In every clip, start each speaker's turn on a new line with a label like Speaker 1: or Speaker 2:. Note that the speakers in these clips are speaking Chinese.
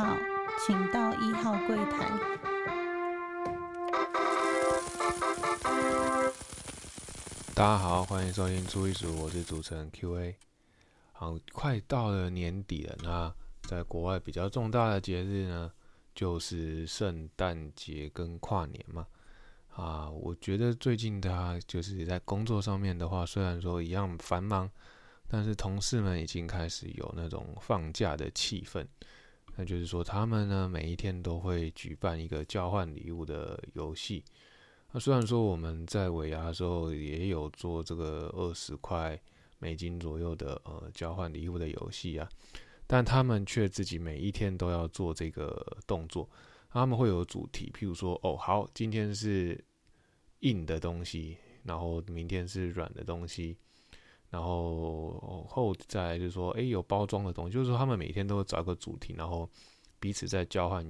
Speaker 1: 号，请到一号柜台。
Speaker 2: 大家好，欢迎收听初一组，我是主持人 Q&A。好，快到了年底了，那在国外比较重大的节日呢，就是圣诞节跟跨年嘛。啊，我觉得最近的，就是在工作上面的话，虽然说一样繁忙，但是同事们已经开始有那种放假的气氛。那就是说，他们呢每一天都会举办一个交换礼物的游戏。那虽然说我们在尾牙的时候也有做这个二十块美金左右的呃交换礼物的游戏啊，但他们却自己每一天都要做这个动作。他们会有主题，譬如说，哦，好，今天是硬的东西，然后明天是软的东西，然后后再就是说，哎，有包装的东西，就是说他们每天都会找一个主题，然后彼此在交换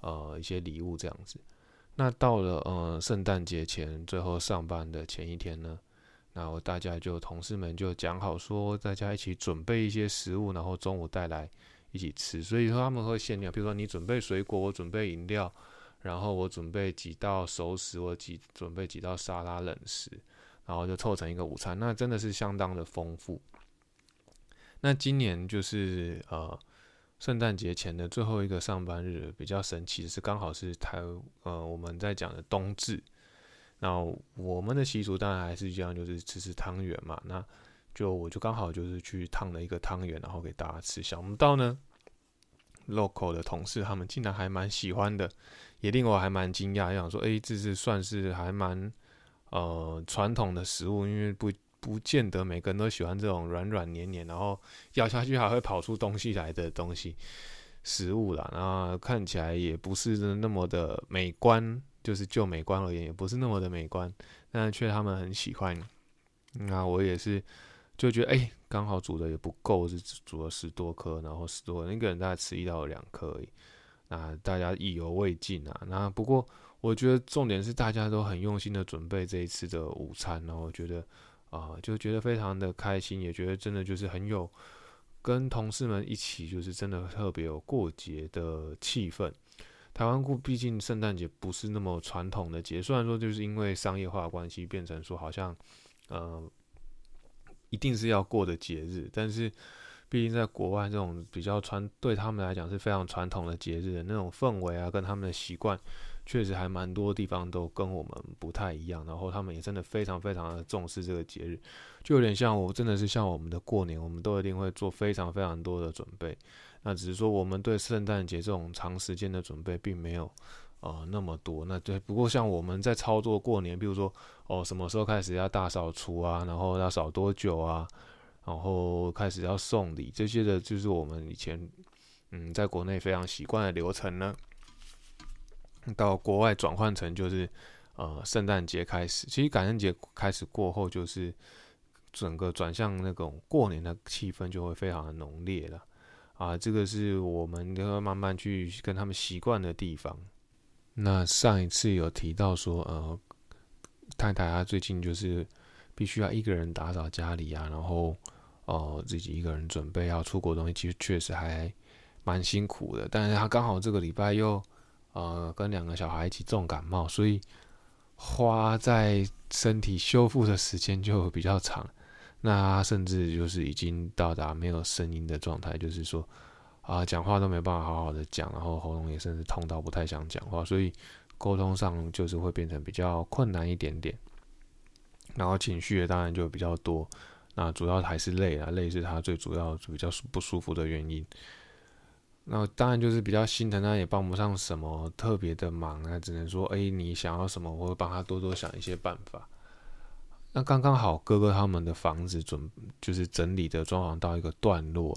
Speaker 2: 呃一些礼物这样子。那到了呃圣诞节前最后上班的前一天呢，然后大家就同事们就讲好说，大家一起准备一些食物，然后中午带来一起吃。所以说他们会限量，比如说你准备水果，我准备饮料，然后我准备几道熟食，我几准备几道沙拉冷食，然后就凑成一个午餐。那真的是相当的丰富。那今年就是呃。圣诞节前的最后一个上班日比较神奇的是，刚好是台呃我们在讲的冬至。那我们的习俗当然还是一样，就是吃吃汤圆嘛。那就我就刚好就是去烫了一个汤圆，然后给大家吃。想不到呢，local 的同事他们竟然还蛮喜欢的，也令我还蛮惊讶，想说，哎，这是算是还蛮呃传统的食物，因为不。不见得每个人都喜欢这种软软黏黏，然后咬下去还会跑出东西来的东西食物啦。然后看起来也不是那么的美观，就是就美观而言，也不是那么的美观，但却他们很喜欢。那我也是就觉得，哎，刚好煮的也不够，是煮了十多颗，然后十多一个人大概吃一到两颗而已。那大家意犹未尽啊。那不过我觉得重点是大家都很用心的准备这一次的午餐，然后我觉得。啊，就觉得非常的开心，也觉得真的就是很有跟同事们一起，就是真的特别有过节的气氛。台湾故，毕竟圣诞节不是那么传统的节，虽然说就是因为商业化关系变成说好像呃一定是要过的节日，但是毕竟在国外这种比较传对他们来讲是非常传统的节日的那种氛围啊，跟他们的习惯。确实还蛮多地方都跟我们不太一样，然后他们也真的非常非常的重视这个节日，就有点像我真的是像我们的过年，我们都一定会做非常非常多的准备。那只是说我们对圣诞节这种长时间的准备并没有呃那么多。那对，不过像我们在操作过年，比如说哦什么时候开始要大扫除啊，然后要扫多久啊，然后开始要送礼这些的，就是我们以前嗯在国内非常习惯的流程呢。到国外转换成就是，呃，圣诞节开始，其实感恩节开始过后，就是整个转向那种过年的气氛就会非常的浓烈了，啊，这个是我们要慢慢去跟他们习惯的地方。那上一次有提到说，呃，太太她最近就是必须要一个人打扫家里啊，然后哦自己一个人准备要出国东西，其实确实还蛮辛苦的，但是她刚好这个礼拜又。呃，跟两个小孩一起重感冒，所以花在身体修复的时间就比较长。那甚至就是已经到达没有声音的状态，就是说啊，讲话都没办法好好的讲，然后喉咙也甚至痛到不太想讲话，所以沟通上就是会变成比较困难一点点。然后情绪也当然就比较多，那主要还是累啊，累是他最主要比较不舒服的原因。那当然就是比较心疼他，也帮不上什么特别的忙啊，只能说，哎，你想要什么，我会帮他多多想一些办法。那刚刚好，哥哥他们的房子准就是整理的装潢到一个段落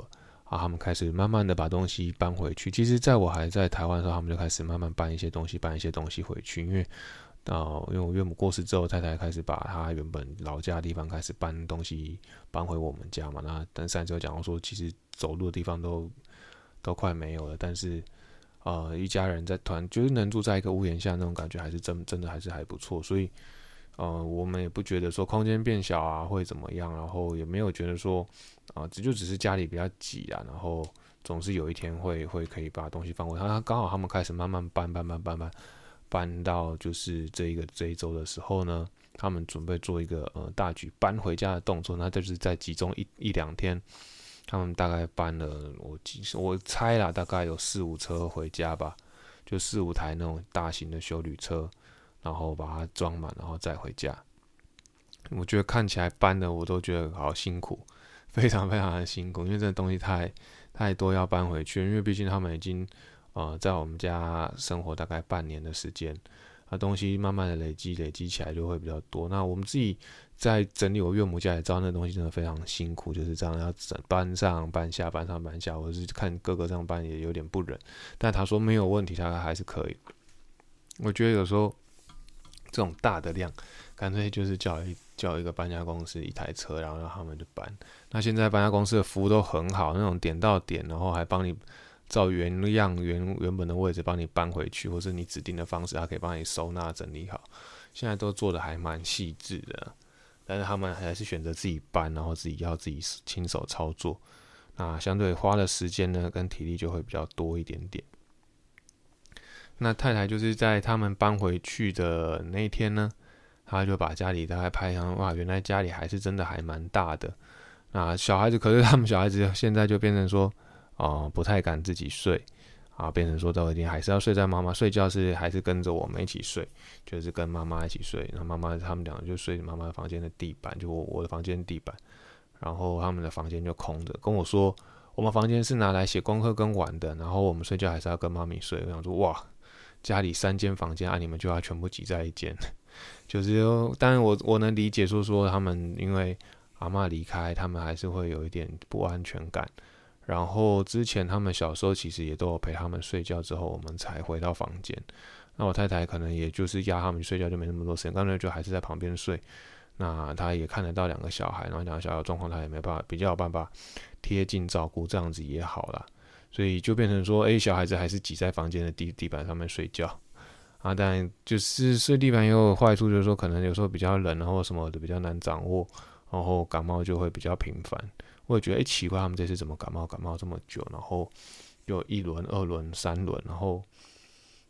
Speaker 2: 啊，他们开始慢慢的把东西搬回去。其实，在我还在台湾的时候，他们就开始慢慢搬一些东西，搬一些东西回去。因为，啊，因为我岳母过世之后，太太开始把她原本老家的地方开始搬东西搬回我们家嘛。那登山之后讲到说，其实走路的地方都。都快没有了，但是，呃，一家人在团，就是能住在一个屋檐下那种感觉，还是真真的还是还不错。所以，呃，我们也不觉得说空间变小啊会怎么样，然后也没有觉得说，啊，这就只是家里比较挤啊，然后总是有一天会会可以把东西放回。他刚好他们开始慢慢搬搬搬搬搬到就是这一个这一周的时候呢，他们准备做一个呃大举搬回家的动作，那就是在集中一一两天，他们大概搬了我我猜啦，大概有四五车回家吧，就四五台那种大型的修旅车，然后把它装满，然后再回家。我觉得看起来搬的我都觉得好辛苦，非常非常的辛苦，因为这东西太太多要搬回去，因为毕竟他们已经呃在我们家生活大概半年的时间，那东西慢慢的累积累积起来就会比较多。那我们自己在整理我岳母家也知道那东西真的非常辛苦，就是这样要整搬上搬下搬上搬下，我是看哥哥这样搬也有点不忍，但他说没有问题，他还是可以。我觉得有时候这种大的量。干脆就是叫一叫一个搬家公司一台车，然后让他们就搬。那现在搬家公司的服务都很好，那种点到点，然后还帮你照原样原原本的位置帮你搬回去，或是你指定的方式，他可以帮你收纳整理好。现在都做的还蛮细致的，但是他们还是选择自己搬，然后自己要自己亲手操作。那相对花的时间呢，跟体力就会比较多一点点。那太太就是在他们搬回去的那一天呢。他就把家里大概拍上，哇，原来家里还是真的还蛮大的。那小孩子，可是他们小孩子现在就变成说，哦，不太敢自己睡，啊，变成说到一定还是要睡在妈妈睡觉是还是跟着我们一起睡，就是跟妈妈一起睡。然后妈妈他们两个就睡妈妈房间的地板，就我我的房间地板，然后他们的房间就空着，跟我说我们房间是拿来写功课跟玩的，然后我们睡觉还是要跟妈咪睡。我想说，哇，家里三间房间啊，你们就要全部挤在一间。就是，当然我我能理解，说说他们因为阿妈离开，他们还是会有一点不安全感。然后之前他们小时候其实也都有陪他们睡觉，之后我们才回到房间。那我太太可能也就是压他们睡觉，就没那么多时间，刚才就还是在旁边睡。那她也看得到两个小孩，然后两个小孩状况，她也没办法比较有办法贴近照顾，这样子也好了。所以就变成说，哎，小孩子还是挤在房间的地地板上面睡觉。啊，但就是睡地板也有坏处，就是说可能有时候比较冷，然后什么的比较难掌握，然后感冒就会比较频繁。我也觉得，哎，奇怪，他们这次怎么感冒感冒这么久，然后有一轮、二轮、三轮，然后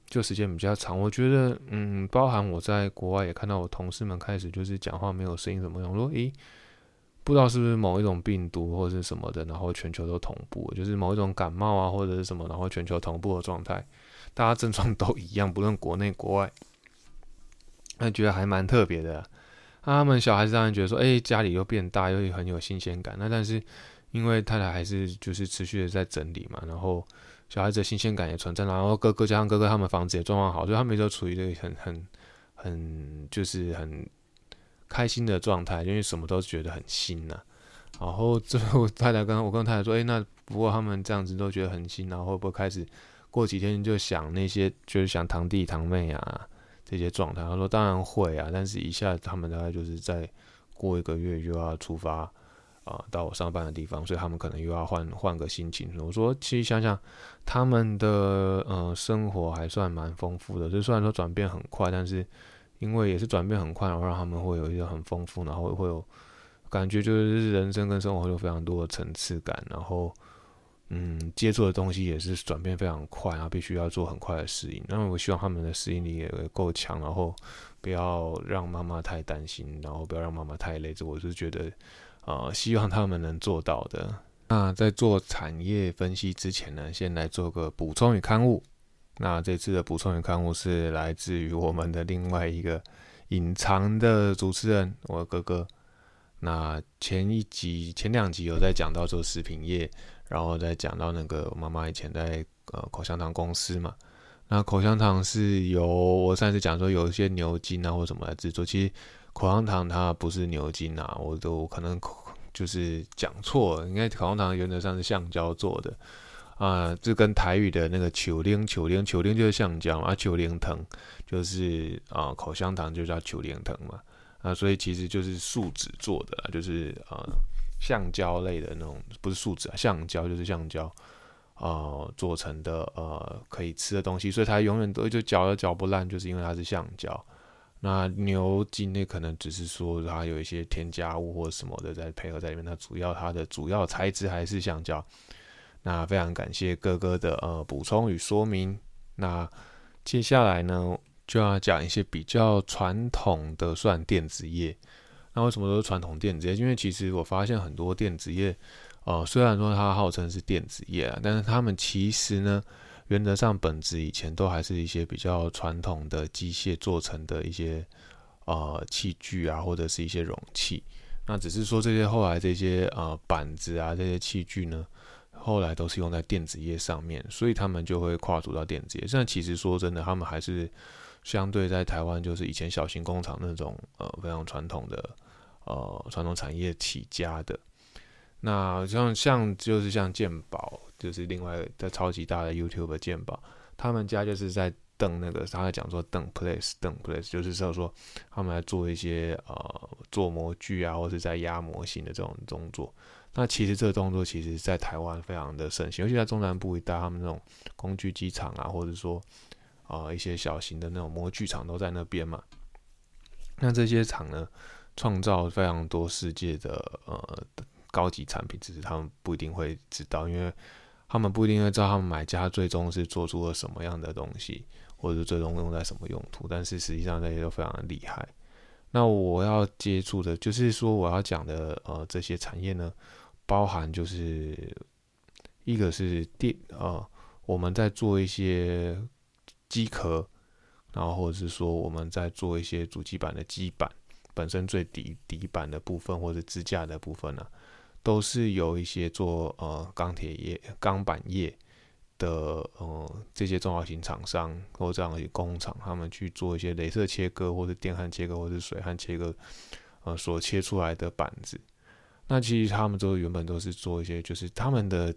Speaker 2: 就时间比较长。我觉得，嗯，包含我在国外也看到我同事们开始就是讲话没有声音，怎么样？我说，诶，不知道是不是某一种病毒或是什么的，然后全球都同步，就是某一种感冒啊或者是什么，然后全球同步的状态。大家症状都一样，不论国内国外，那觉得还蛮特别的。他们小孩子当然觉得说，哎，家里又变大，又很有新鲜感。那但是因为太太还是就是持续的在整理嘛，然后小孩子的新鲜感也存在。然后哥哥加上哥哥他们房子也状况好，所以他们都处于一个很很很就是很开心的状态，因为什么都觉得很新呐。然后最后太太跟我跟太太说，哎，那不过他们这样子都觉得很新，然后会不会开始？过几天就想那些，就是想堂弟堂妹啊这些状态。他说当然会啊，但是一下他们大概就是在过一个月就要出发啊，到我上班的地方，所以他们可能又要换换个心情。我说其实想想他们的呃生活还算蛮丰富的，就虽然说转变很快，但是因为也是转变很快，然后让他们会有一个很丰富，然后会有感觉就是人生跟生活有非常多的层次感，然后。嗯，接触的东西也是转变非常快，然后必须要做很快的适应。那我希望他们的适应力也够强，然后不要让妈妈太担心，然后不要让妈妈太累。这我是觉得，呃，希望他们能做到的。那在做产业分析之前呢，先来做个补充与刊物。那这次的补充与刊物是来自于我们的另外一个隐藏的主持人，我哥哥。那前一集、前两集有在讲到做食品业。然后再讲到那个妈妈以前在呃口香糖公司嘛，那口香糖是由我上次讲说有一些牛筋啊或什么来制作，其实口香糖它不是牛筋啊，我都可能就是讲错，了，应该口香糖原则上是橡胶做的。啊，这跟台语的那个球铃球铃球铃就是橡胶啊，球铃藤。就是啊口香糖就叫球铃藤嘛。啊，所以其实就是树脂做的，就是啊。橡胶类的那种，不是树脂啊，橡胶就是橡胶，呃，做成的呃可以吃的东西，所以它永远都就嚼都嚼不烂，就是因为它是橡胶。那牛筋那可能只是说它有一些添加物或什么的在配合在里面，它主要它的主要材质还是橡胶。那非常感谢哥哥的呃补充与说明。那接下来呢，就要讲一些比较传统的算电子业。那为什么都是传统电子业？因为其实我发现很多电子业，呃，虽然说它号称是电子业啊，但是他们其实呢，原则上本质以前都还是一些比较传统的机械做成的一些呃器具啊，或者是一些容器。那只是说这些后来这些呃板子啊这些器具呢，后来都是用在电子业上面，所以他们就会跨足到电子业。但其实说真的，他们还是相对在台湾就是以前小型工厂那种呃非常传统的呃传统产业起家的。那像像就是像鉴宝，就是另外在超级大的 YouTube 鉴宝，他们家就是在。邓那个他在讲说邓 place 邓 place 就是说说他们来做一些呃做模具啊或是在压模型的这种动作。那其实这个动作其实在台湾非常的盛行，尤其在中南部一带，他们那种工具机厂啊，或者说啊一些小型的那种模具厂都在那边嘛。那这些厂呢，创造非常多世界的呃高级产品，只是他们不一定会知道，因为他们不一定会知道他们买家最终是做出了什么样的东西。或者最终用在什么用途？但是实际上这些都非常的厉害。那我要接触的，就是说我要讲的，呃，这些产业呢，包含就是一个是电，呃，我们在做一些机壳，然后或者是说我们在做一些主机板的基板本身最底底板的部分或者支架的部分呢，都是有一些做呃钢铁业、钢板业。的呃这些中小型厂商或这样的工厂，他们去做一些镭射切割，或者电焊切割，或者水焊切割，呃所切出来的板子。那其实他们都原本都是做一些，就是他们的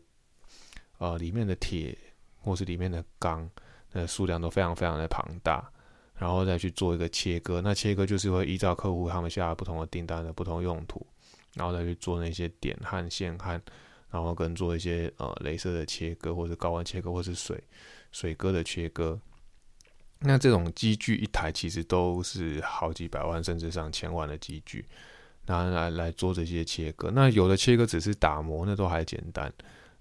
Speaker 2: 呃里面的铁或是里面的钢的数量都非常非常的庞大，然后再去做一个切割。那切割就是会依照客户他们下不同的订单的不同用途，然后再去做那些点焊、线焊。然后跟做一些呃镭射的切割，或者高温切割，或是水水割的切割。那这种机具一台其实都是好几百万甚至上千万的机具，然后来来做这些切割。那有的切割只是打磨，那都还简单。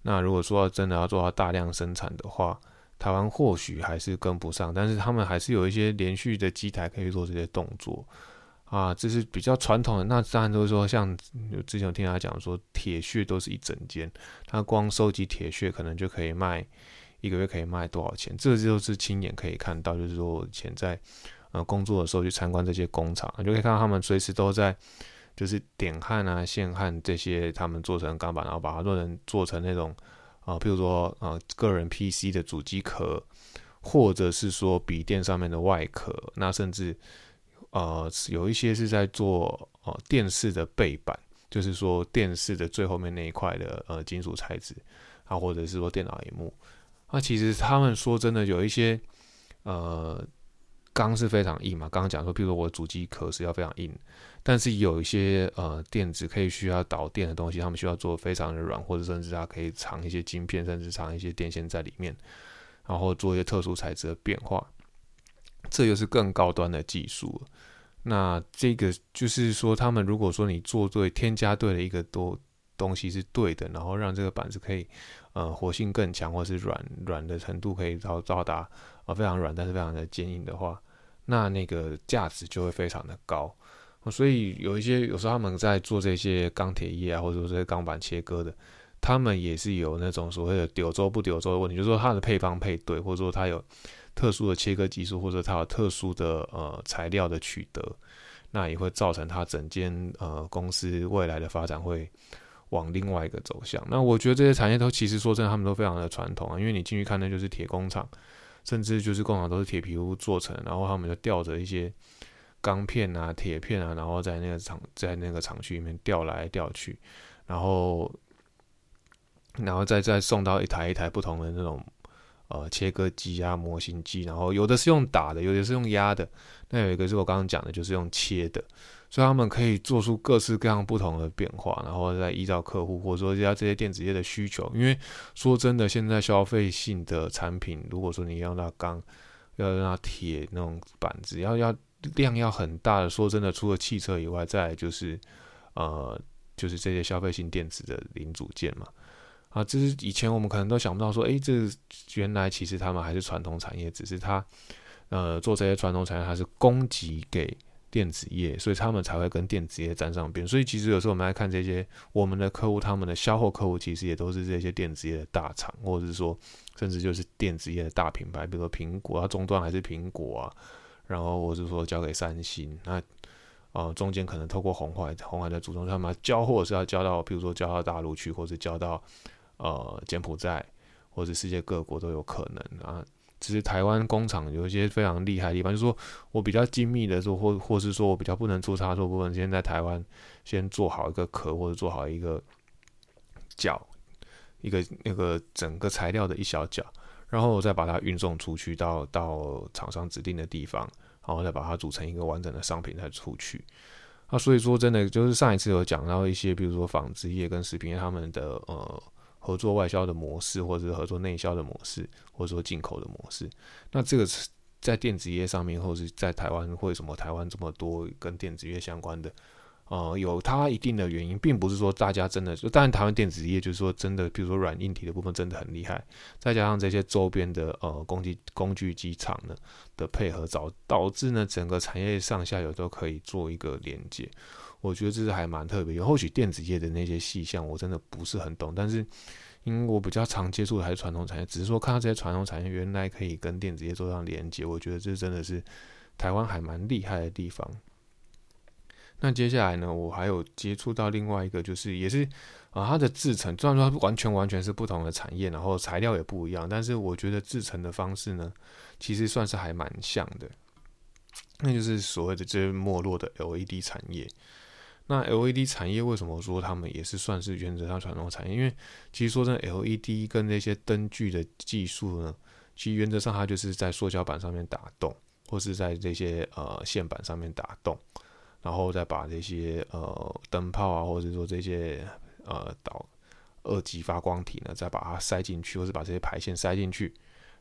Speaker 2: 那如果说真的要做到大量生产的话，台湾或许还是跟不上，但是他们还是有一些连续的机台可以做这些动作。啊，这是比较传统的。那当然都是说，像之前我听他讲说，铁屑都是一整间，他光收集铁屑可能就可以卖一个月可以卖多少钱？这就是亲眼可以看到。就是说，以前在呃工作的时候去参观这些工厂，你就可以看到他们随时都在就是点焊啊、线焊这些，他们做成钢板，然后把它做成做成那种啊，譬如说啊个人 PC 的主机壳，或者是说笔电上面的外壳，那甚至。呃，有一些是在做呃电视的背板，就是说电视的最后面那一块的呃金属材质啊，或者是说电脑荧幕。那其实他们说真的，有一些呃钢是非常硬嘛，刚刚讲说，比如说我的主机壳是要非常硬，但是有一些呃电子可以需要导电的东西，他们需要做非常的软，或者甚至它可以藏一些晶片，甚至藏一些电线在里面，然后做一些特殊材质的变化。这又是更高端的技术。那这个就是说，他们如果说你做对、添加对了一个多东西是对的，然后让这个板子可以呃活性更强，或是软软的程度可以到到达啊非常软，但是非常的坚硬的话，那那个价值就会非常的高。所以有一些有时候他们在做这些钢铁业啊，或者说这些钢板切割的，他们也是有那种所谓的丢周不丢周的问题，就是说它的配方配对，或者说它有。特殊的切割技术，或者它有特殊的呃材料的取得，那也会造成它整间呃公司未来的发展会往另外一个走向。那我觉得这些产业都其实说真的，他们都非常的传统啊，因为你进去看，那就是铁工厂，甚至就是工厂都是铁皮屋做成，然后他们就吊着一些钢片啊、铁片啊，然后在那个厂在那个厂区里面吊来吊去，然后然后再再送到一台一台不同的那种。呃，切割机啊，模型机，然后有的是用打的，有的是用压的，那有一个是我刚刚讲的，就是用切的，所以他们可以做出各式各样不同的变化，然后再依照客户或者说要这些电子业的需求，因为说真的，现在消费性的产品，如果说你要那钢，要那铁那种板子，要要量要很大的，说真的，除了汽车以外，再就是呃，就是这些消费性电子的零组件嘛。啊，这是以前我们可能都想不到说，诶，这原来其实他们还是传统产业，只是他呃做这些传统产业，它是供给给电子业，所以他们才会跟电子业沾上边。所以其实有时候我们来看这些我们的客户，他们的销货客户其实也都是这些电子业的大厂，或者是说甚至就是电子业的大品牌，比如说苹果，它终端还是苹果啊，然后我是说交给三星，那呃中间可能透过红海，红海的主动他们交货是要交到，比如说交到大陆去，或者交到。呃，柬埔寨或者世界各国都有可能啊。只是台湾工厂有一些非常厉害的地方，就是说我比较精密的说，或或是说我比较不能出差错部分，先在台湾先做好一个壳，或者做好一个角，一个那个整个材料的一小角，然后我再把它运送出去到到厂商指定的地方，然后再把它组成一个完整的商品再出去。啊，所以说真的就是上一次有讲到一些，比如说纺织业跟食品业他们的呃。合作外销的模式，或者是合作内销的模式，或者说进口的模式，那这个在电子业上面，或者是在台湾，为什么台湾这么多跟电子业相关的？呃，有它一定的原因，并不是说大家真的就，当然台湾电子业就是说真的，比如说软硬体的部分真的很厉害，再加上这些周边的呃工具工具机厂呢的配合，导导致呢整个产业上下游都可以做一个连接。我觉得这是还蛮特别，或许电子业的那些细项我真的不是很懂，但是因为我比较常接触的还是传统产业，只是说看到这些传统产业原来可以跟电子业做上连接，我觉得这真的是台湾还蛮厉害的地方。那接下来呢，我还有接触到另外一个，就是也是啊，它的制成，虽然说完全完全是不同的产业，然后材料也不一样，但是我觉得制成的方式呢，其实算是还蛮像的，那就是所谓的这些没落的 LED 产业。那 LED 产业为什么说他们也是算是原则上传统产业？因为其实说真的，LED 跟那些灯具的技术呢，其实原则上它就是在塑胶板上面打洞，或是在这些呃线板上面打洞，然后再把这些呃灯泡啊，或者说这些呃导二级发光体呢，再把它塞进去，或是把这些排线塞进去，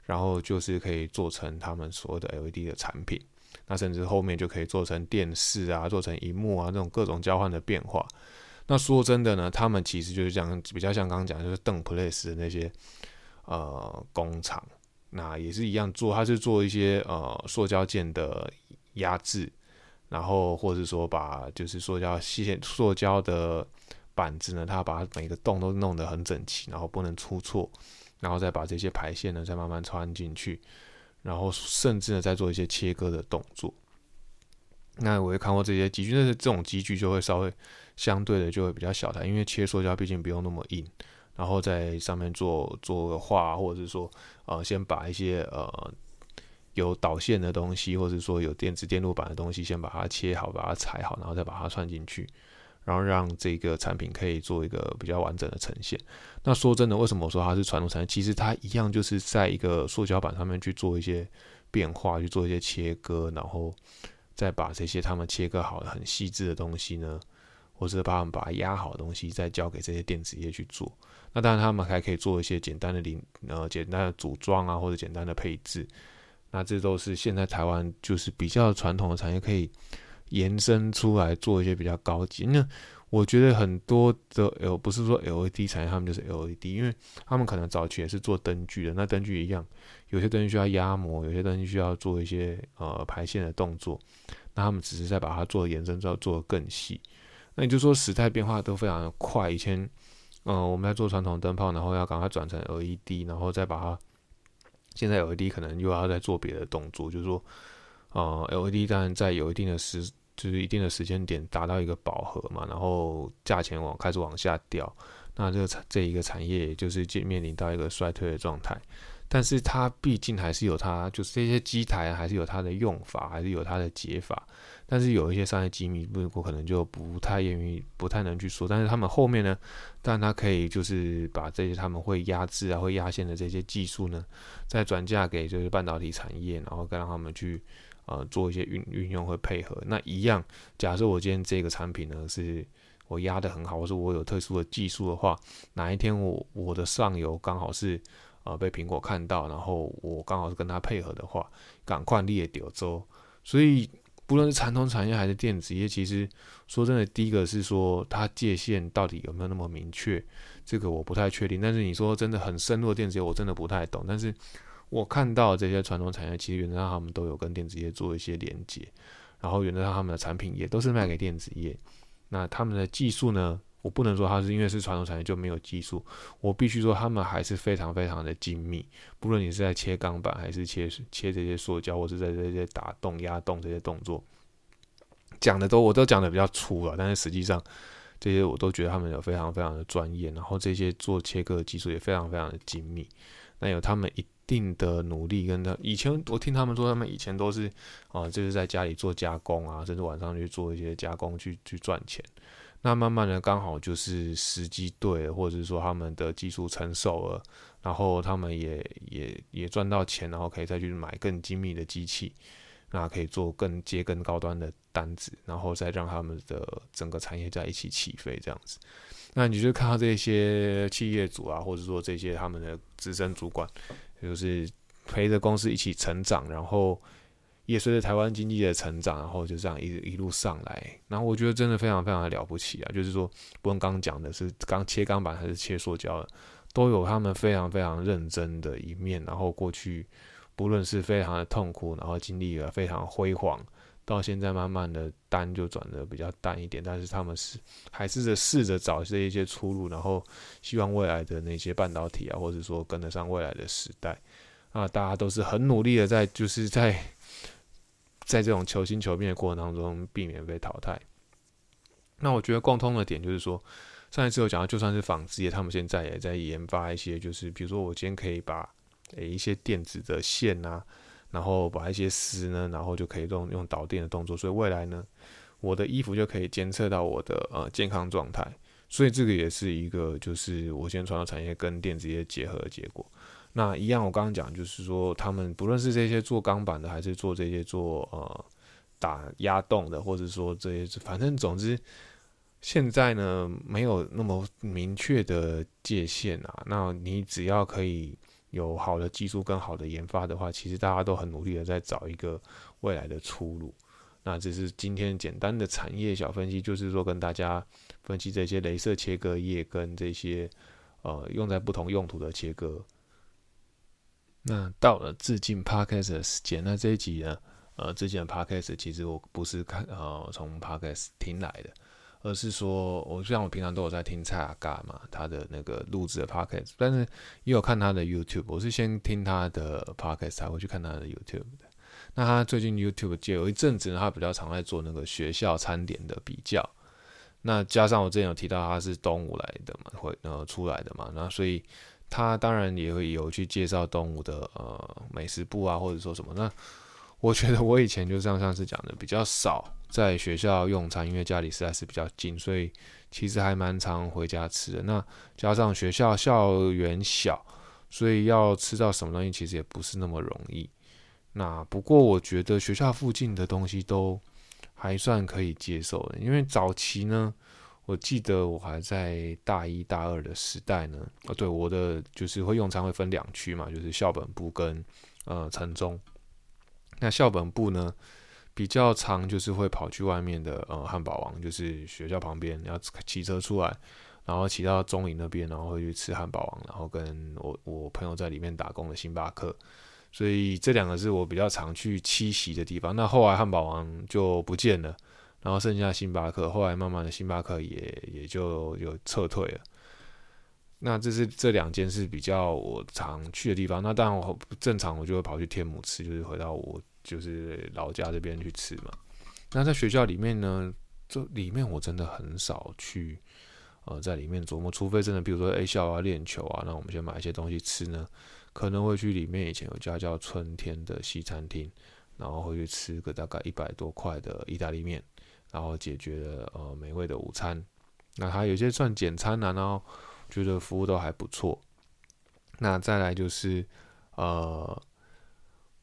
Speaker 2: 然后就是可以做成他们所有的 LED 的产品。那甚至后面就可以做成电视啊，做成荧幕啊，这种各种交换的变化。那说真的呢，他们其实就是讲比较像刚刚讲，就是邓普雷斯的那些呃工厂，那也是一样做，他是做一些呃塑胶件的压制，然后或者说把就是塑胶线塑胶的板子呢，他把每个洞都弄得很整齐，然后不能出错，然后再把这些排线呢再慢慢穿进去。然后甚至呢，在做一些切割的动作。那我也看过这些机具，但是这种机具就会稍微相对的就会比较小台，因为切塑胶毕竟不用那么硬。然后在上面做做个画，或者是说呃，先把一些呃有导线的东西，或者是说有电子电路板的东西，先把它切好，把它裁好，然后再把它串进去。然后让这个产品可以做一个比较完整的呈现。那说真的，为什么我说它是传统产业？其实它一样就是在一个塑胶板上面去做一些变化，去做一些切割，然后再把这些他们切割好的很细致的东西呢，或者把他们把它压好的东西，再交给这些电子业去做。那当然，他们还可以做一些简单的零呃简单的组装啊，或者简单的配置。那这都是现在台湾就是比较传统的产业可以。延伸出来做一些比较高级，那我觉得很多的 L 不是说 LED 产业，他们就是 LED，因为他们可能早期也是做灯具的，那灯具一样，有些灯具需要压模，有些灯具需要做一些呃排线的动作，那他们只是在把它做延伸之后做的更细。那你就说时代变化都非常的快，以前嗯我们在做传统灯泡，然后要赶快转成 LED，然后再把它，现在 LED 可能又要再做别的动作，就是说。呃，LED 当然在有一定的时，就是一定的时间点达到一个饱和嘛，然后价钱往开始往下掉，那这个产这一个产业就是面面临到一个衰退的状态。但是它毕竟还是有它，就是这些机台还是有它的用法，还是有它的解法。但是有一些商业机密，不我可能就不太愿意，不太能去说。但是他们后面呢，但它可以就是把这些他们会压制啊、会压线的这些技术呢，再转嫁给就是半导体产业，然后再让他们去。呃，做一些运运用会配合，那一样。假设我今天这个产品呢，是我压的很好，或者我有特殊的技术的话，哪一天我我的上游刚好是呃被苹果看到，然后我刚好是跟他配合的话，赶快列丢走。所以不论是传统产业还是电子业，其实说真的，第一个是说它界限到底有没有那么明确，这个我不太确定。但是你说真的很深入的电子业，我真的不太懂。但是我看到这些传统产业，其实原则上他们都有跟电子业做一些连接，然后原则上他们的产品也都是卖给电子业。那他们的技术呢？我不能说它是因为是传统产业就没有技术，我必须说他们还是非常非常的精密。不论你是在切钢板，还是切切这些塑胶，或是在这些打洞、压洞这些动作，讲的都我都讲的比较粗了，但是实际上这些我都觉得他们有非常非常的专业，然后这些做切割的技术也非常非常的精密。那有他们一定的努力，跟他以前我听他们说，他们以前都是啊，就是在家里做加工啊，甚至晚上去做一些加工去去赚钱。那慢慢的刚好就是时机对，或者是说他们的技术成熟了，然后他们也也也赚到钱，然后可以再去买更精密的机器，那可以做更接更高端的单子，然后再让他们的整个产业在一起起飞这样子。那你就看到这些企业主啊，或者说这些他们的资深主管，就是陪着公司一起成长，然后。也随着台湾经济的成长，然后就这样一一路上来，然后我觉得真的非常非常的了不起啊！就是说，不论刚刚讲的是刚切钢板还是切塑胶的，都有他们非常非常认真的一面。然后过去不论是非常的痛苦，然后经历了非常辉煌，到现在慢慢的单就转的比较淡一点，但是他们是还是在试着找这一些出路，然后希望未来的那些半导体啊，或者说跟得上未来的时代啊，大家都是很努力的在就是在。在这种求新求变的过程当中，避免被淘汰。那我觉得共通的点就是说，上一次有讲到，就算是纺织业，他们现在也在研发一些，就是比如说我今天可以把诶一些电子的线啊，然后把一些丝呢，然后就可以用用导电的动作，所以未来呢，我的衣服就可以监测到我的呃健康状态。所以这个也是一个，就是我现在传统产业跟电子业结合的结果。那一样，我刚刚讲就是说，他们不论是这些做钢板的，还是做这些做呃打压洞的，或者说这些，反正总之，现在呢没有那么明确的界限啊。那你只要可以有好的技术跟好的研发的话，其实大家都很努力的在找一个未来的出路。那这是今天简单的产业小分析，就是说跟大家分析这些镭射切割液跟这些呃用在不同用途的切割。那到了致敬 podcast 的时间，那这一集呢，呃，致敬的 podcast 其实我不是看呃从 podcast 听来的，而是说，我像我平常都有在听蔡阿嘎嘛，他的那个录制的 podcast，但是也有看他的 YouTube，我是先听他的 podcast 才会去看他的 YouTube 的。那他最近 YouTube 界有一阵子呢，他比较常在做那个学校餐点的比较，那加上我之前有提到他是东吴来的嘛，会呃出来的嘛，那所以。他当然也会有去介绍动物的呃美食部啊，或者说什么。那我觉得我以前就像上次讲的，比较少在学校用餐，因为家里实在是比较近，所以其实还蛮常回家吃的。那加上学校校园小，所以要吃到什么东西其实也不是那么容易。那不过我觉得学校附近的东西都还算可以接受的，因为早期呢。我记得我还在大一大二的时代呢，啊，对，我的就是会用餐会分两区嘛，就是校本部跟呃城中。那校本部呢比较长，就是会跑去外面的呃汉堡王，就是学校旁边，要骑车出来，然后骑到中营那边，然后会去吃汉堡王，然后跟我我朋友在里面打工的星巴克，所以这两个是我比较常去栖息的地方。那后来汉堡王就不见了。然后剩下星巴克，后来慢慢的星巴克也也就有撤退了。那这是这两间是比较我常去的地方。那当然我正常我就会跑去天母吃，就是回到我就是老家这边去吃嘛。那在学校里面呢，这里面我真的很少去，呃，在里面琢磨，除非真的比如说 A 校啊练球啊，那我们先买一些东西吃呢，可能会去里面以前有家叫春天的西餐厅，然后会去吃个大概一百多块的意大利面。然后解决了呃美味的午餐，那还有些算简餐啊，然后觉得服务都还不错。那再来就是呃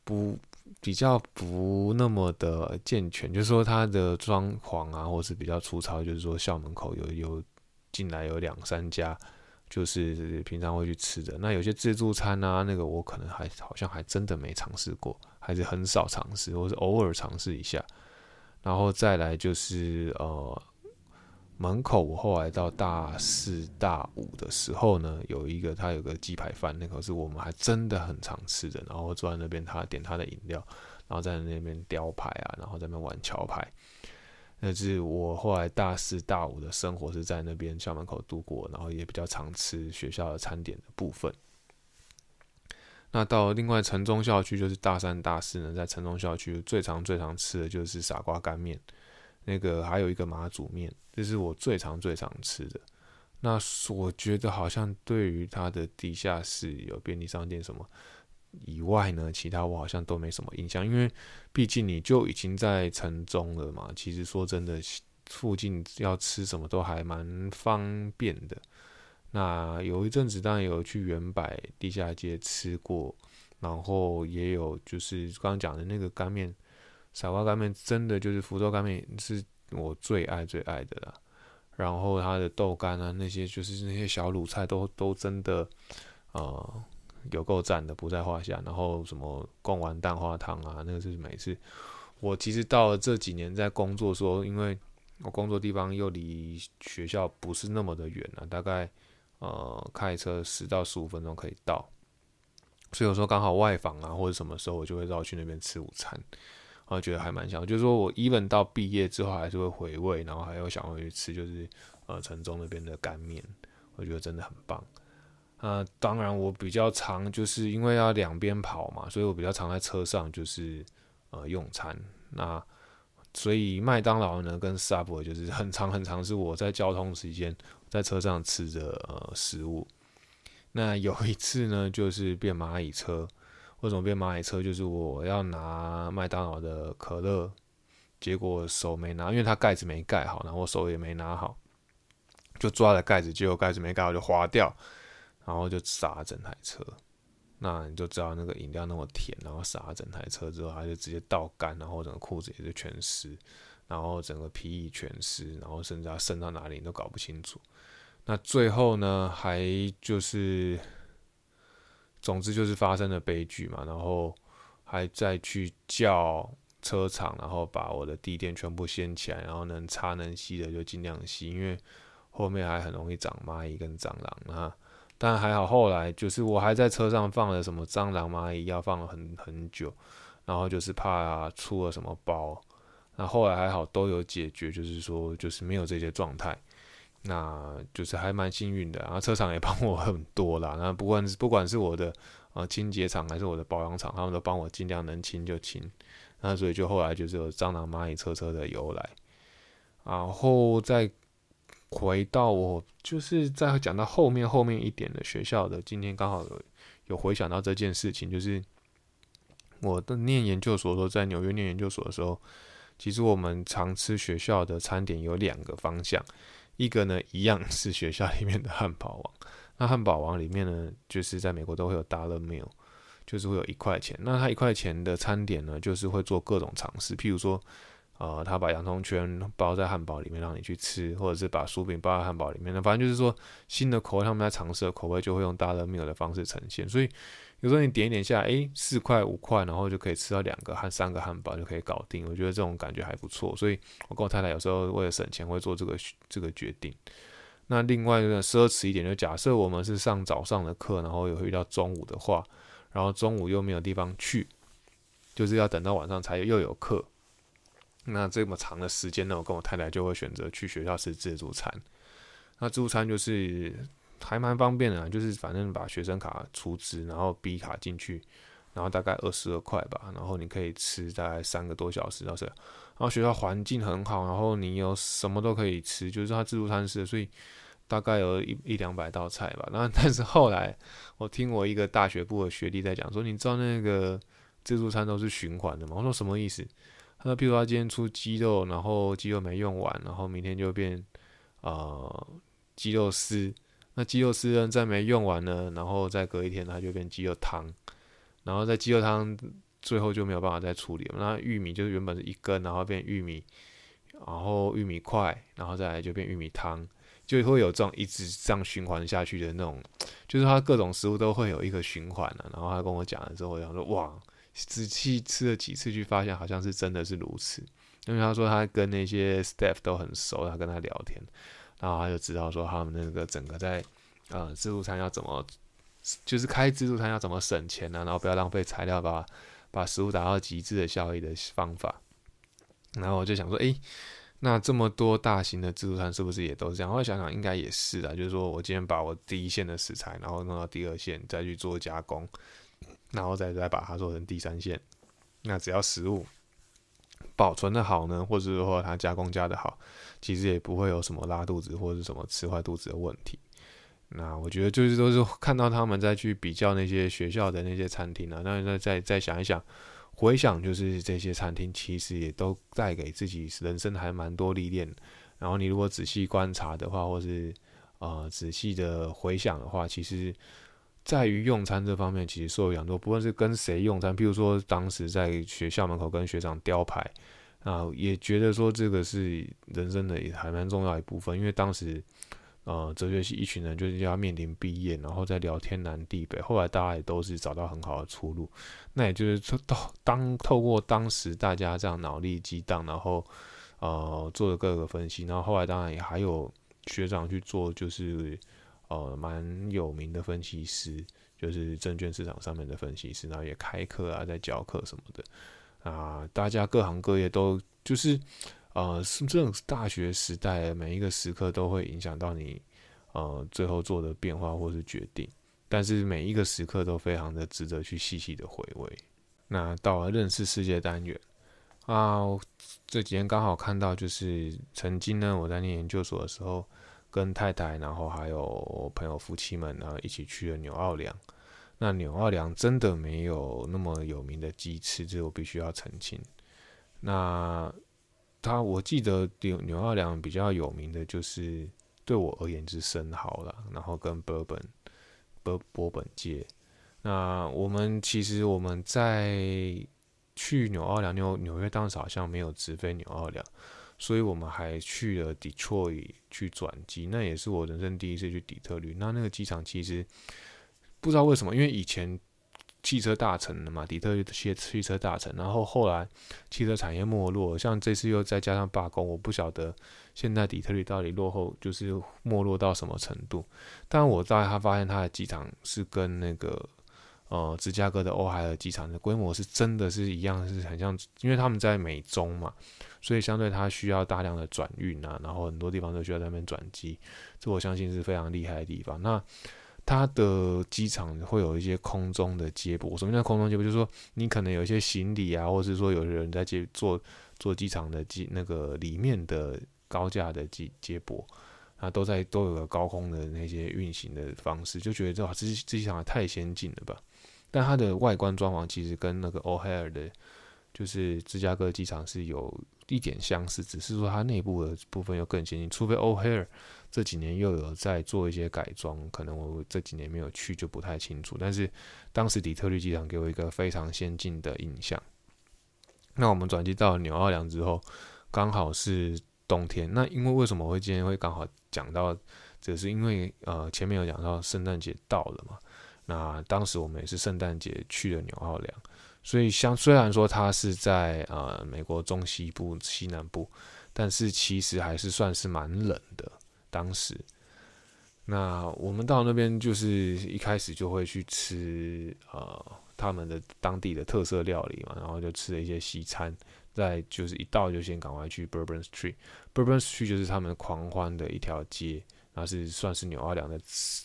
Speaker 2: 不比较不那么的健全，就是说它的装潢啊，或是比较粗糙，就是说校门口有有进来有两三家，就是平常会去吃的。那有些自助餐啊，那个我可能还好像还真的没尝试过，还是很少尝试，或是偶尔尝试一下。然后再来就是呃门口，我后来到大四大五的时候呢，有一个他有个鸡排饭，那个是我们还真的很常吃的。然后坐在那边，他点他的饮料，然后在那边雕牌啊，然后在那边玩桥牌。那是我后来大四大五的生活是在那边校门口度过，然后也比较常吃学校的餐点的部分。那到另外城中校区，就是大三大四呢，在城中校区最常最常吃的就是傻瓜干面，那个还有一个马祖面，这是我最常最常吃的。那我觉得好像对于它的地下室有便利商店什么以外呢，其他我好像都没什么印象，因为毕竟你就已经在城中了嘛。其实说真的，附近要吃什么都还蛮方便的。那有一阵子当然有去原百地下街吃过，然后也有就是刚刚讲的那个干面，傻瓜干面，真的就是福州干面是我最爱最爱的啦。然后它的豆干啊那些就是那些小卤菜都都真的呃有够赞的不在话下。然后什么贡丸蛋花汤啊，那个是每次我其实到了这几年在工作说，因为我工作地方又离学校不是那么的远啊，大概。呃，开车十到十五分钟可以到，所以有时候刚好外访啊，或者什么时候我就会绕去那边吃午餐，然后觉得还蛮香。就是说我 even 到毕业之后还是会回味，然后还有想回去吃，就是呃城中那边的干面，我觉得真的很棒。呃，当然我比较常就是因为要两边跑嘛，所以我比较常在车上就是呃用餐。那所以麦当劳呢跟 Subway 就是 很长很长是我在交通时间。在车上吃着呃食物，那有一次呢，就是变蚂蚁车。为什么变蚂蚁车？就是我要拿麦当劳的可乐，结果手没拿，因为它盖子没盖好，然后我手也没拿好，就抓了盖子，结果盖子没盖好就滑掉，然后就洒整台车。那你就知道那个饮料那么甜，然后洒整台车之后，它就直接倒干，然后整个裤子也是全湿。然后整个皮衣全湿，然后甚至它渗到哪里你都搞不清楚。那最后呢，还就是，总之就是发生了悲剧嘛。然后还再去叫车厂，然后把我的地垫全部掀起来，然后能擦能吸的就尽量吸，因为后面还很容易长蚂蚁跟蟑螂啊。但还好后来就是我还在车上放了什么蟑螂蚂蚁药，放了很很久，然后就是怕出了什么包。那后来还好都有解决，就是说就是没有这些状态，那就是还蛮幸运的。然后车厂也帮我很多啦，那不管是不管是我的呃清洁厂还是我的保养厂，他们都帮我尽量能清就清。那所以就后来就是有蟑螂蚂蚁车车的由来。然后再回到我就是在讲到后面后面一点的学校的，今天刚好有有回想到这件事情，就是我的念研究所的时候在纽约念研究所的时候。其实我们常吃学校的餐点有两个方向，一个呢一样是学校里面的汉堡王，那汉堡王里面呢，就是在美国都会有 dollar meal，就是会有一块钱。那它一块钱的餐点呢，就是会做各种尝试，譬如说，呃，他把洋葱圈包在汉堡里面让你去吃，或者是把薯饼包在汉堡里面，那反正就是说新的口味，他们在尝试的口味就会用 dollar meal 的方式呈现，所以。有时候你点一点下，哎，四块五块，然后就可以吃到两个和三个汉堡就可以搞定。我觉得这种感觉还不错，所以我跟我太太有时候为了省钱会做这个这个决定。那另外一个奢侈一点，就假设我们是上早上的课，然后有遇到中午的话，然后中午又没有地方去，就是要等到晚上才又有课。那这么长的时间呢，我跟我太太就会选择去学校吃自助餐。那自助餐就是。还蛮方便的，就是反正把学生卡出资，然后 B 卡进去，然后大概二十二块吧，然后你可以吃大概三个多小时到这。然后学校环境很好，然后你有什么都可以吃，就是它自助餐式，所以大概有一一两百道菜吧。那但是后来我听我一个大学部的学弟在讲说，你知道那个自助餐都是循环的吗？我说什么意思？他说，譬如他今天出鸡肉，然后鸡肉没用完，然后明天就变呃鸡肉丝。那鸡肉丝呢，再没用完呢，然后再隔一天，它就变鸡肉汤，然后在鸡肉汤最后就没有办法再处理了。那玉米就是原本是一根，然后变玉米，然后玉米块，然后再来就变玉米汤，就会有这种一直这样循环下去的那种，就是它各种食物都会有一个循环的。然后他跟我讲了之后，我想说哇，仔细吃了几次，去发现好像是真的是如此。因为他说他跟那些 staff 都很熟，他跟他聊天，然后他就知道说他们那个整个在呃自助餐要怎么，就是开自助餐要怎么省钱呢？然后不要浪费材料，把把食物达到极致的效益的方法。然后我就想说，诶，那这么多大型的自助餐是不是也都是这样？后来想想，应该也是啊。就是说我今天把我第一线的食材，然后弄到第二线，再去做加工，然后再再把它做成第三线。那只要食物。保存的好呢，或者说它加工加的好，其实也不会有什么拉肚子或者什么吃坏肚子的问题。那我觉得就是都是看到他们再去比较那些学校的那些餐厅啊，那那再再想一想，回想就是这些餐厅其实也都带给自己人生还蛮多历练。然后你如果仔细观察的话，或是呃仔细的回想的话，其实。在于用餐这方面，其实受益很多。不论是跟谁用餐，譬如说当时在学校门口跟学长雕牌，啊，也觉得说这个是人生的也还蛮重要一部分。因为当时，呃，哲学系一群人就是要面临毕业，然后在聊天南地北。后来大家也都是找到很好的出路。那也就是说，当透过当时大家这样脑力激荡，然后呃做了各个分析，然后后来当然也还有学长去做，就是。呃，蛮有名的分析师，就是证券市场上面的分析师，然后也开课啊，在教课什么的啊。大家各行各业都就是，呃，是这种大学时代每一个时刻都会影响到你，呃，最后做的变化或是决定。但是每一个时刻都非常的值得去细细的回味。那到了认识世界单元啊，这几天刚好看到，就是曾经呢，我在念研究所的时候。跟太太，然后还有朋友夫妻们，然后一起去了纽奥良。那纽奥良真的没有那么有名的鸡翅，这我必须要澄清。那他，我记得纽纽奥良比较有名的就是对我而言是生蚝了，然后跟波本波波本街。那我们其实我们在去纽奥良纽纽约当时好像没有直飞纽奥良。所以我们还去了 Detroit 去转机，那也是我人生第一次去底特律。那那个机场其实不知道为什么，因为以前汽车大城的嘛，底特律汽汽车大城，然后后来汽车产业没落，像这次又再加上罢工，我不晓得现在底特律到底落后就是没落到什么程度。但我在他发现他的机场是跟那个呃芝加哥的欧海尔机场的规模是真的是一样，是很像，因为他们在美中嘛。所以相对它需要大量的转运啊，然后很多地方都需要在那边转机，这我相信是非常厉害的地方。那它的机场会有一些空中的接驳，什么叫空中接驳？就是说你可能有一些行李啊，或者是说有人在接坐坐机场的机那个里面的高架的接接驳啊，都在都有个高空的那些运行的方式，就觉得这这机场太先进了吧？但它的外观装潢其实跟那个 O H A R 的，就是芝加哥机场是有。一点相似，只是说它内部的部分又更先进。除非 O'Hare 这几年又有在做一些改装，可能我这几年没有去就不太清楚。但是当时底特律机场给我一个非常先进的印象。那我们转机到纽奥良之后，刚好是冬天。那因为为什么会今天会刚好讲到，只是因为呃前面有讲到圣诞节到了嘛。那当时我们也是圣诞节去了纽奥良。所以，像虽然说它是在呃美国中西部、西南部，但是其实还是算是蛮冷的。当时，那我们到那边就是一开始就会去吃呃他们的当地的特色料理嘛，然后就吃了一些西餐。再就是一到就先赶快去 Bourbon Street，Bourbon Street 就是他们狂欢的一条街，那是算是纽奥良的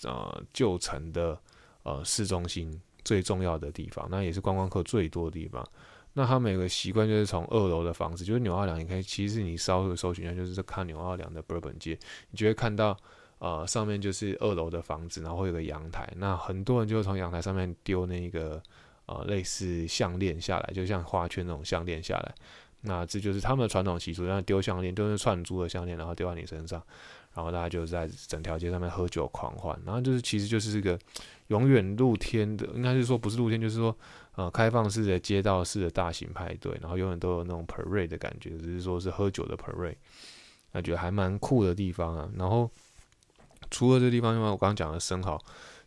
Speaker 2: 呃旧城的呃市中心。最重要的地方，那也是观光客最多的地方。那他们有个习惯，就是从二楼的房子，就是纽奥良，你可以其实你稍微搜寻一下，就是看纽奥良的 Bourbon 街，你就会看到，呃，上面就是二楼的房子，然后有个阳台，那很多人就会从阳台上面丢那个呃类似项链下来，就像花圈那种项链下来。那这就是他们的传统习俗，让丢项链，丢是串珠的项链，然后丢在你身上。然后大家就在整条街上面喝酒狂欢，然后就是其实就是这个永远露天的，应该是说不是露天，就是说呃开放式的街道式的大型派对，然后永远都有那种 parade 的感觉，只是说是喝酒的 parade，那觉得还蛮酷的地方啊。然后除了这地方，因为我刚刚讲的生蚝，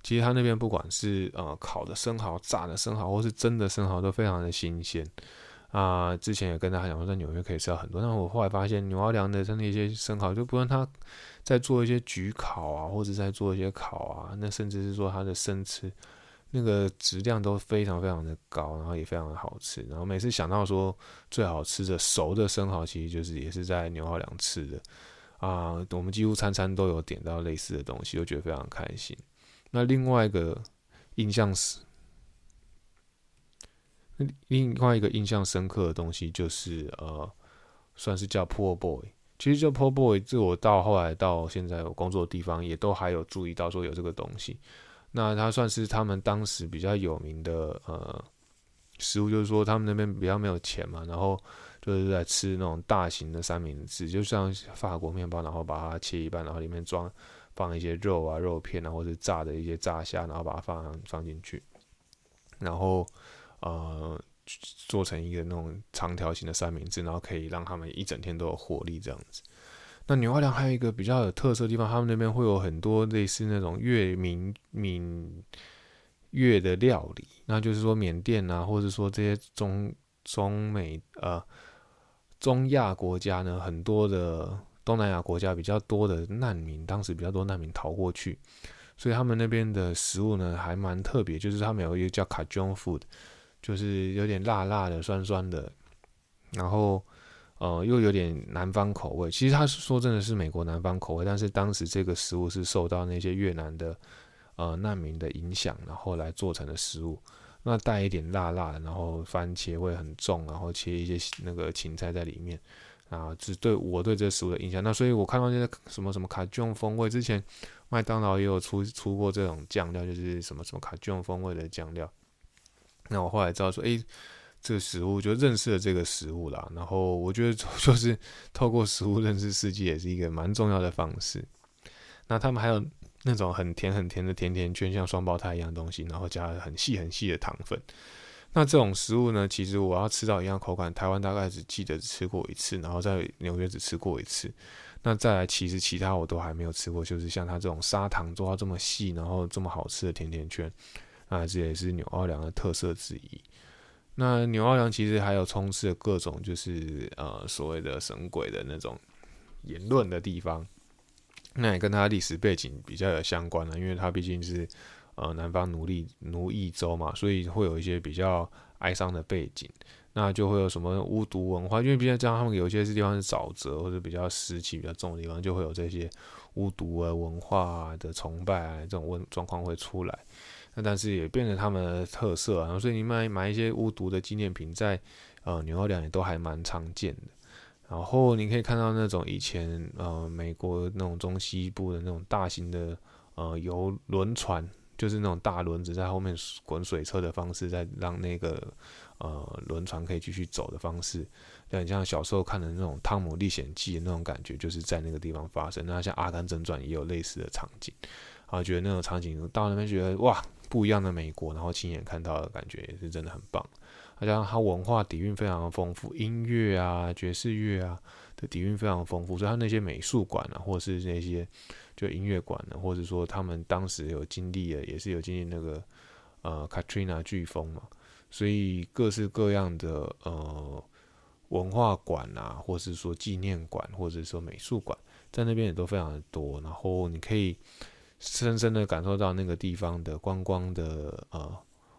Speaker 2: 其实他那边不管是呃烤的生蚝、炸的生蚝，或是蒸的生蚝，都非常的新鲜啊。之前也跟大家讲说，在纽约可以吃到很多，但我后来发现，纽奥良的那些生蚝，就不论他在做一些焗烤啊，或者在做一些烤啊，那甚至是说它的生吃，那个质量都非常非常的高，然后也非常的好吃。然后每次想到说最好吃的熟的生蚝，其实就是也是在纽奥良吃的啊。我们几乎餐餐都有点到类似的东西，就觉得非常开心。那另外一个印象是，另外一个印象深刻的东西就是呃，算是叫 Poor Boy。其实叫 Poor Boy，这我到后来到现在我工作的地方也都还有注意到说有这个东西。那它算是他们当时比较有名的呃食物，就是说他们那边比较没有钱嘛，然后就是在吃那种大型的三明治，就像法国面包，然后把它切一半，然后里面装。放一些肉啊、肉片啊，或者炸的一些炸虾，然后把它放放进去，然后呃做成一个那种长条形的三明治，然后可以让他们一整天都有活力这样子。那纽奥良还有一个比较有特色的地方，他们那边会有很多类似那种越民闽越的料理，那就是说缅甸啊，或者说这些中中美呃中亚国家呢，很多的。东南亚国家比较多的难民，当时比较多难民逃过去，所以他们那边的食物呢还蛮特别，就是他们有一个叫卡 j o food，就是有点辣辣的、酸酸的，然后呃又有点南方口味。其实他是说真的是美国南方口味，但是当时这个食物是受到那些越南的呃难民的影响，然后来做成的食物。那带一点辣辣的，然后番茄味很重，然后切一些那个芹菜在里面。啊，只对我对这食物的印象。那所以我看到那些什么什么卡顿风味，之前麦当劳也有出出过这种酱料，就是什么什么卡顿风味的酱料。那我后来知道说，诶，这个食物就认识了这个食物啦。然后我觉得就 是透过食物认识世界，也是一个蛮重要的方式。那他们还有那种很甜很甜的甜甜圈，像双胞胎一样东西，然后加了很细很细的糖粉。那这种食物呢？其实我要吃到一样口感，台湾大概只记得吃过一次，然后在纽约只吃过一次。那再来，其实其他我都还没有吃过，就是像它这种砂糖做到这么细，然后这么好吃的甜甜圈，那这也是纽奥良的特色之一。那纽奥良其实还有充斥各种就是呃所谓的神鬼的那种言论的地方，那也跟它历史背景比较有相关了，因为它毕竟是。呃，南方奴隶奴役州嘛，所以会有一些比较哀伤的背景，那就会有什么巫毒文化，因为毕竟这样，他们有些地方是沼泽或者比较湿气比较重的地方，就会有这些巫毒啊文化的崇拜啊这种问状况会出来。那但是也变成他们的特色啊，所以你买买一些巫毒的纪念品，在呃纽奥良也都还蛮常见的。然后你可以看到那种以前呃美国那种中西部的那种大型的呃游轮船。就是那种大轮子在后面滚水车的方式，在让那个呃轮船可以继续走的方式，就很像小时候看的那种《汤姆历险记》那种感觉，就是在那个地方发生。那像《阿甘正传》也有类似的场景，然后觉得那种场景到那边觉得哇，不一样的美国，然后亲眼看到的感觉也是真的很棒。再加上它文化底蕴非常的丰富，音乐啊、爵士乐啊的底蕴非常丰富，所以它那些美术馆啊，或是那些。就音乐馆呢，或者说他们当时有经历的，也是有经历那个呃 Katrina 飓风嘛，所以各式各样的呃文化馆啊，或是说纪念馆，或者说美术馆，在那边也都非常的多。然后你可以深深的感受到那个地方的观光的呃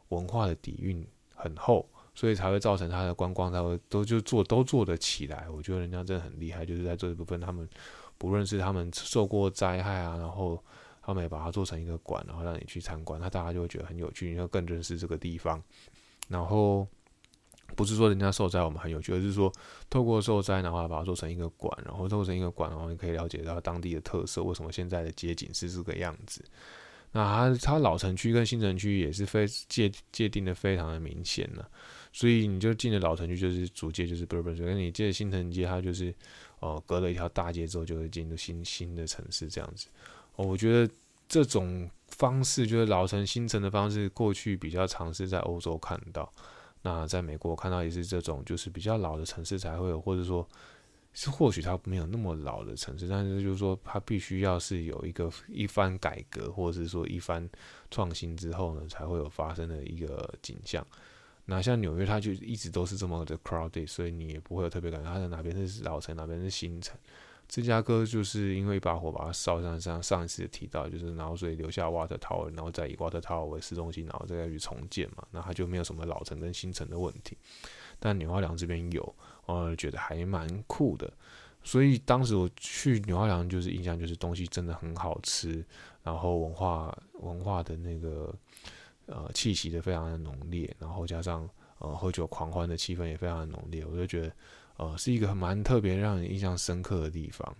Speaker 2: 文化的底蕴很厚，所以才会造成它的观光才会都就做都做得起来。我觉得人家真的很厉害，就是在这一部分他们。不论是他们受过灾害啊，然后他们也把它做成一个馆，然后让你去参观，那大家就会觉得很有趣，你要更认识这个地方。然后不是说人家受灾我们很有趣，而是说透过受灾，然后把它做成一个馆，然后做成一个馆，然后你可以了解到当地的特色，为什么现在的街景是这个样子。那它它老城区跟新城区也是非界界定的非常的明显了，所以你就进了老城区就是主街就是 Bourbon，跟你进了新城街它就是。哦，隔了一条大街之后，就会进入新新的城市这样子。哦，我觉得这种方式就是老城新城的方式，过去比较尝试在欧洲看到。那在美国我看到也是这种，就是比较老的城市才会有，或者说是或许它没有那么老的城市，但是就是说它必须要是有一个一番改革，或者是说一番创新之后呢，才会有发生的一个景象。那像纽约，它就一直都是这么的 crowded，所以你也不会有特别感觉它的哪边是老城，哪边是新城。芝加哥就是因为一把火把它烧上，像上一次提到，就是然后所以留下 Water Tower，然后再以 Water Tower 为市中心，然后再去重建嘛，那它就没有什么老城跟新城的问题。但纽奥良这边有，我觉得还蛮酷的。所以当时我去纽奥良，就是印象就是东西真的很好吃，然后文化文化的那个呃气息的非常的浓烈，然后加上呃喝酒狂欢的气氛也非常的浓烈，我就觉得。呃，是一个蛮特别、让人印象深刻的地方。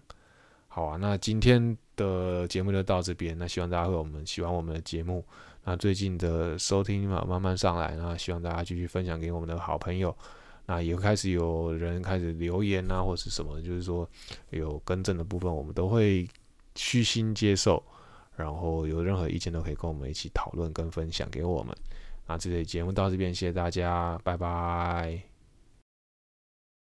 Speaker 2: 好啊，那今天的节目就到这边。那希望大家会我们喜欢我们的节目。那最近的收听嘛，慢慢上来。那希望大家继续分享给我们的好朋友。那也开始有人开始留言啊，或是什么，就是说有更正的部分，我们都会虚心接受。然后有任何意见都可以跟我们一起讨论跟分享给我们。那这节节目到这边，谢谢大家，拜拜。